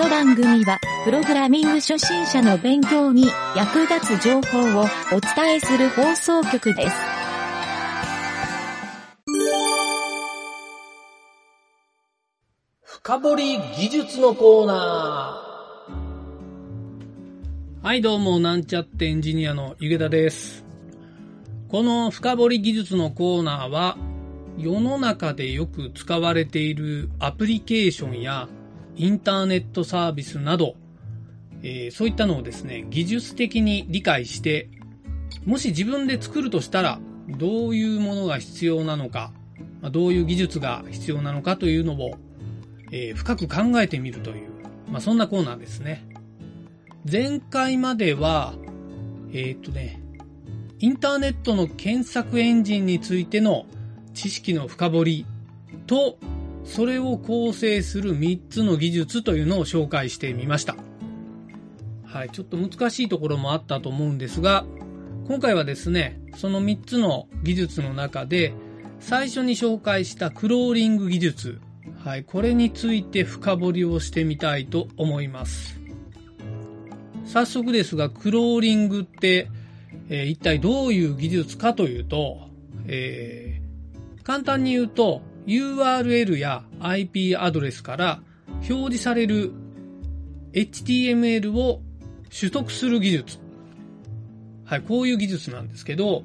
の番組は、プログラミング初心者の勉強に役立つ情報をお伝えする放送局です。深掘り技術のコーナー。はい、どうも、なんちゃってエンジニアのゆげたです。この深掘り技術のコーナーは、世の中でよく使われているアプリケーションやインターネットサービスなど、えーそういったのをですね、技術的に理解して、もし自分で作るとしたら、どういうものが必要なのか、どういう技術が必要なのかというのを、えー深く考えてみるという、まあ、そんなコーナーですね。前回までは、えーっとね、インターネットの検索エンジンについての知識の深掘りと、それを構成する3つの技術というのを紹介してみました。はい、ちょっと難しいところもあったと思うんですが、今回はですね、その3つの技術の中で、最初に紹介したクローリング技術、はい、これについて深掘りをしてみたいと思います。早速ですが、クローリングって、えー一体どういう技術かというと、えー簡単に言うと URL や IP アドレスから表示される HTML を取得する技術。はい、こういう技術なんですけど、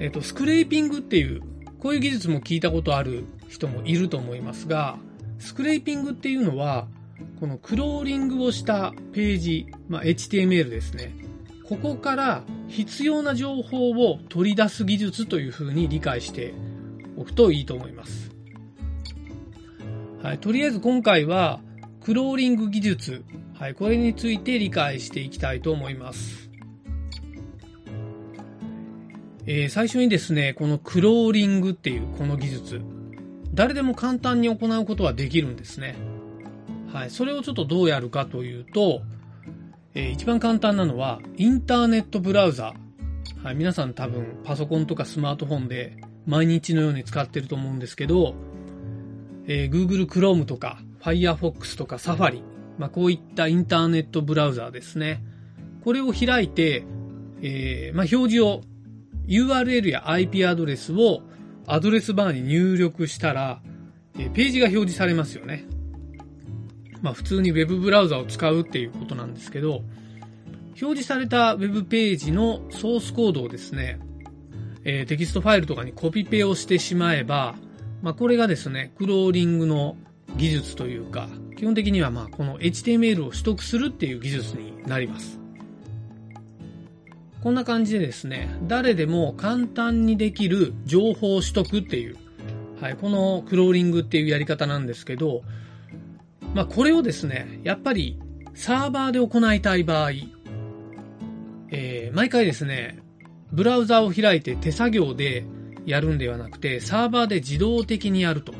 えっ、と、スクレーピングっていう、こういう技術も聞いたことある人もいると思いますが、スクレーピングっていうのは、このクローリングをしたページ、まあ、HTML ですね。ここから必要な情報を取り出す技術というふうに理解しておくといいと思います。はい、とりあえず今回はクローリング技術、はい、これについて理解していきたいと思います。えー最初にですね、このクローリングっていうこの技術、誰でも簡単に行うことはできるんですね。はい、それをちょっとどうやるかというと、えー一番簡単なのは、インターネットブラウザ。はい、皆さん多分パソコンとかスマートフォンで毎日のように使ってると思うんですけど、えー Google Chrome とか Firefox とか Safari、まあ、こういったインターネットブラウザーですね。これを開いて、えーまあ、表示を URL や IP アドレスをアドレスバーに入力したら、えーページが表示されますよね。まあ普通に Web ブラウザを使うっていうことなんですけど、表示された Web ページのソースコードをですね、えーテキストファイルとかにコピペをしてしまえば、まあこれがですね、クローリングの技術というか、基本的にはまあこの HTML を取得するっていう技術になります。こんな感じでですね、誰でも簡単にできる情報取得っていう、はい、このクローリングっていうやり方なんですけど、まあこれをですね、やっぱりサーバーで行いたい場合、えー毎回ですね、ブラウザを開いて手作業でやるんではなくて、サーバーで自動的にやると。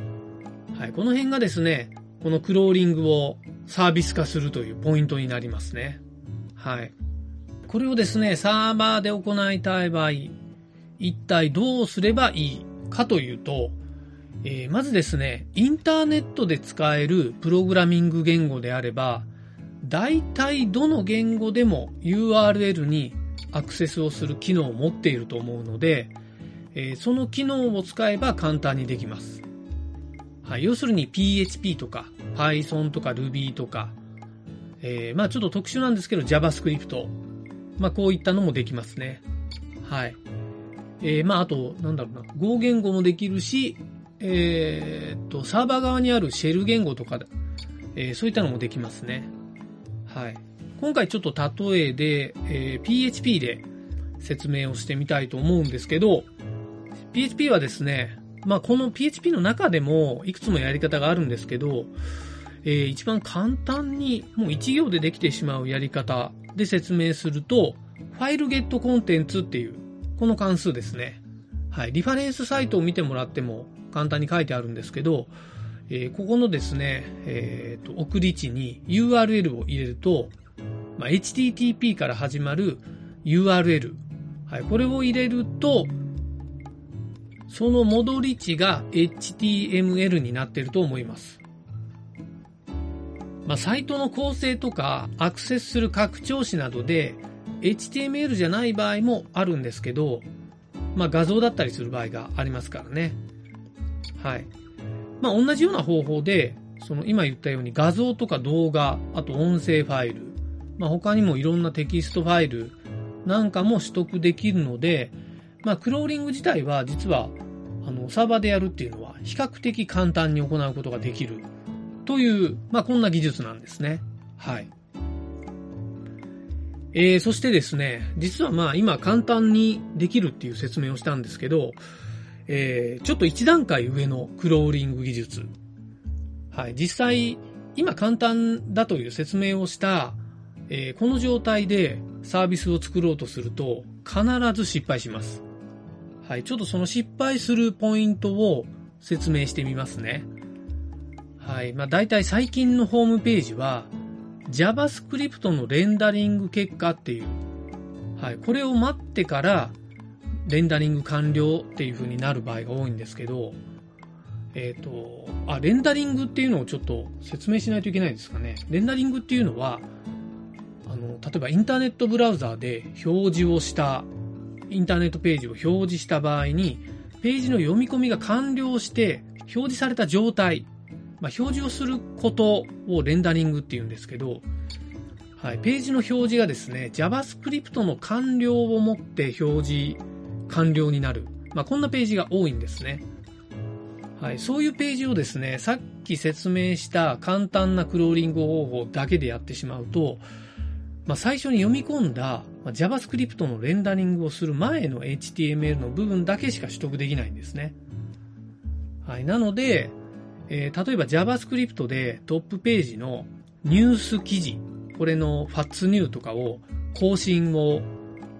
はい、この辺がですね、このクローリングをサービス化するというポイントになりますね。はい。これをですね、サーバーで行いたい場合、一体どうすればいいかというと、えーまずですね、インターネットで使えるプログラミング言語であれば、大体どの言語でも URL にアクセスをする機能を持っていると思うので、えーその機能を使えば簡単にできます。はい、要するに PHP とか Python とか Ruby とか、えーまあちょっと特殊なんですけど JavaScript、まあこういったのもできますね。はい。えーまああと、なんだろうな、Go 言語もできるし、えーっと、サーバー側にあるシェル言語とか、えーそういったのもできますね。はい。今回ちょっと例えで、えー PHP で説明をしてみたいと思うんですけど、PHP はですね、まあこの PHP の中でもいくつもやり方があるんですけど、えー一番簡単にもう一行でできてしまうやり方で説明すると、ファイルゲットコンテンツっていう、この関数ですね。はい。リファレンスサイトを見てもらっても簡単に書いてあるんですけど、えーここのですね、えーと、送り値に URL を入れると、まあ、HTTP から始まる URL。はい。これを入れると、その戻り値が HTML になっていると思います。まあ、サイトの構成とかアクセスする拡張子などで HTML じゃない場合もあるんですけど、まあ、画像だったりする場合がありますからね。はい。まあ、同じような方法で、その今言ったように画像とか動画、あと音声ファイル、まあ、他にもいろんなテキストファイルなんかも取得できるので、まあ、クローリング自体は実はあのサーバーでやるっていうのは比較的簡単に行うことができるという、まあ、こんな技術なんですね。はい。えー、そしてですね、実はまあ今簡単にできるっていう説明をしたんですけど、えー、ちょっと一段階上のクローリング技術。はい、実際、今簡単だという説明をした、えー、この状態でサービスを作ろうとすると必ず失敗します。はい、ちょっとその失敗するポイントを説明してみますね。はい、まあ大体最近のホームページは JavaScript のレンダリング結果っていう、はい、これを待ってからレンダリング完了っていう風になる場合が多いんですけど、えっ、ー、と、あ、レンダリングっていうのをちょっと説明しないといけないですかね。レンダリングっていうのは、あの、例えばインターネットブラウザーで表示をした、インターネットページを表示した場合に、ページの読み込みが完了して表示された状態、まあ、表示をすることをレンダリングっていうんですけど、はい、ページの表示がですね、JavaScript の完了をもって表示完了になる。まあ、こんなページが多いんですね。はい、そういうページをですね、さっき説明した簡単なクローリング方法だけでやってしまうと、まあ、最初に読み込んだ JavaScript のレンダリングをする前の HTML の部分だけしか取得できないんですね。はい、なので、えー、例えば JavaScript でトップページのニュース記事、これの FATSNew とかを更新を、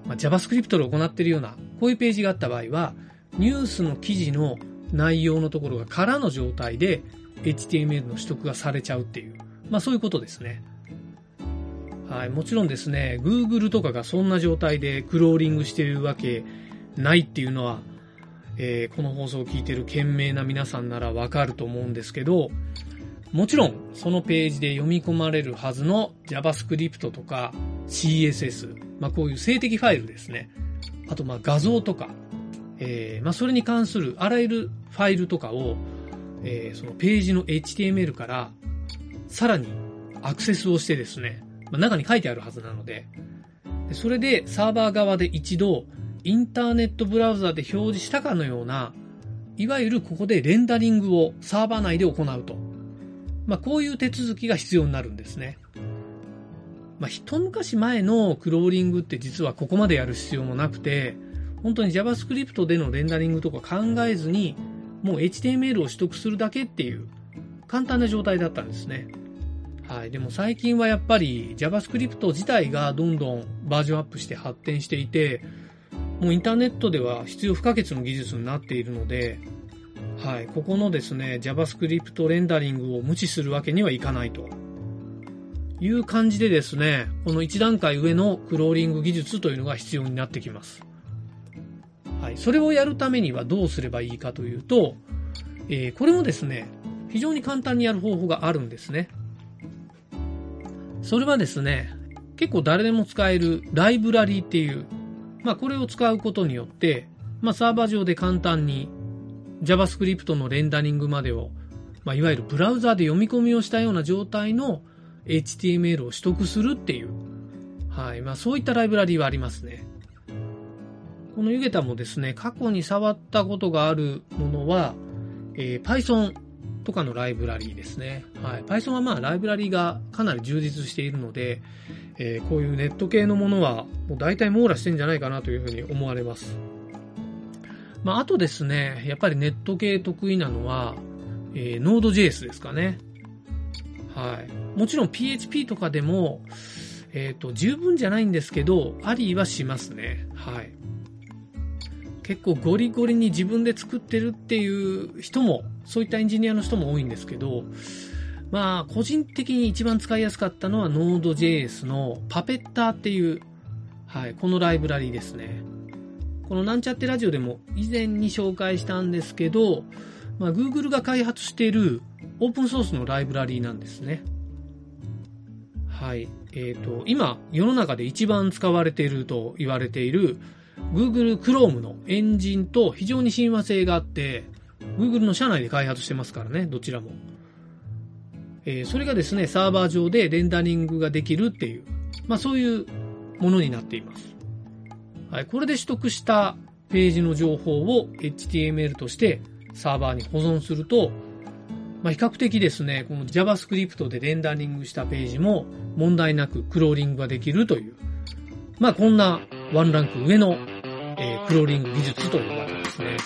まあ、JavaScript で行っているようなこういうページがあった場合は、ニュースの記事の内容のところが空の状態で HTML の取得がされちゃうっていう、まあそういうことですね。はい、もちろんですね、Google とかがそんな状態でクローリングしているわけないっていうのは、えー、この放送を聞いてる賢明な皆さんならわかると思うんですけど、もちろんそのページで読み込まれるはずの JavaScript とか CSS、まあこういう静的ファイルですね。あとまあ画像とか、えー、まあそれに関するあらゆるファイルとかを、えー、そのページの HTML からさらにアクセスをしてですね、まあ、中に書いてあるはずなので、それでサーバー側で一度インターネットブラウザで表示したかのような、いわゆるここでレンダリングをサーバー内で行うと。まあ、こういう手続きが必要になるんですね。まあ、一昔前のクローリングって実はここまでやる必要もなくて、本当に JavaScript でのレンダリングとか考えずに、もう HTML を取得するだけっていう簡単な状態だったんですね。はい。でも最近はやっぱり JavaScript 自体がどんどんバージョンアップして発展していて、もうインターネットでは必要不可欠の技術になっているので、はい。ここのですね、JavaScript レンダリングを無視するわけにはいかないと。いう感じでですね、この1段階上のクローリング技術というのが必要になってきます。はい。それをやるためにはどうすればいいかというと、えー、これもですね、非常に簡単にやる方法があるんですね。それはですね、結構誰でも使えるライブラリーっていう、まあこれを使うことによって、まあサーバー上で簡単に JavaScript のレンダリングまでを、まあいわゆるブラウザで読み込みをしたような状態の HTML を取得するっていう、はい。まあそういったライブラリーはありますね。このユゲタもですね、過去に触ったことがあるものは、えー、Python とかのライブラリーですね。はい。Python はまあライブラリーがかなり充実しているので、えー、こういうネット系のものはもう大体網羅してんじゃないかなというふうに思われます。まああとですね、やっぱりネット系得意なのは、えー、Node.js ですかね。はい。もちろん PHP とかでも、えっ、ー、と、十分じゃないんですけど、ありはしますね。はい。結構ゴリゴリに自分で作ってるっていう人も、そういったエンジニアの人も多いんですけど、まあ、個人的に一番使いやすかったのは Node.js のパペッターっていう、はい、このライブラリーですね。このなんちゃってラジオでも以前に紹介したんですけど、まあ、Google が開発しているオープンソースのライブラリーなんですね。はい。えっ、と、今、世の中で一番使われていると言われている Google Chrome のエンジンと非常に親和性があって、Google の社内で開発してますからね、どちらも。えーそれがですね、サーバー上でレンダリングができるっていう、まあそういうものになっています。はい。これで取得したページの情報を HTML としてサーバーに保存すると、まあ、比較的ですね、この JavaScript でレンダリングしたページも問題なくクローリングができるという、まあ、こんなワンランク上の、えークローリング技術というわけですね。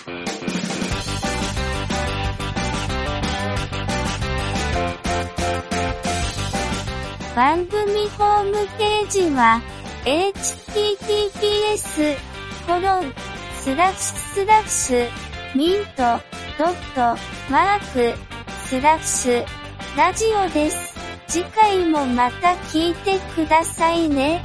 番組ホームページは、https, コロン、スラッシュスラッシュ、ミント、ドット、マーク、スラッシュ、ラジオです。次回もまた聞いてくださいね。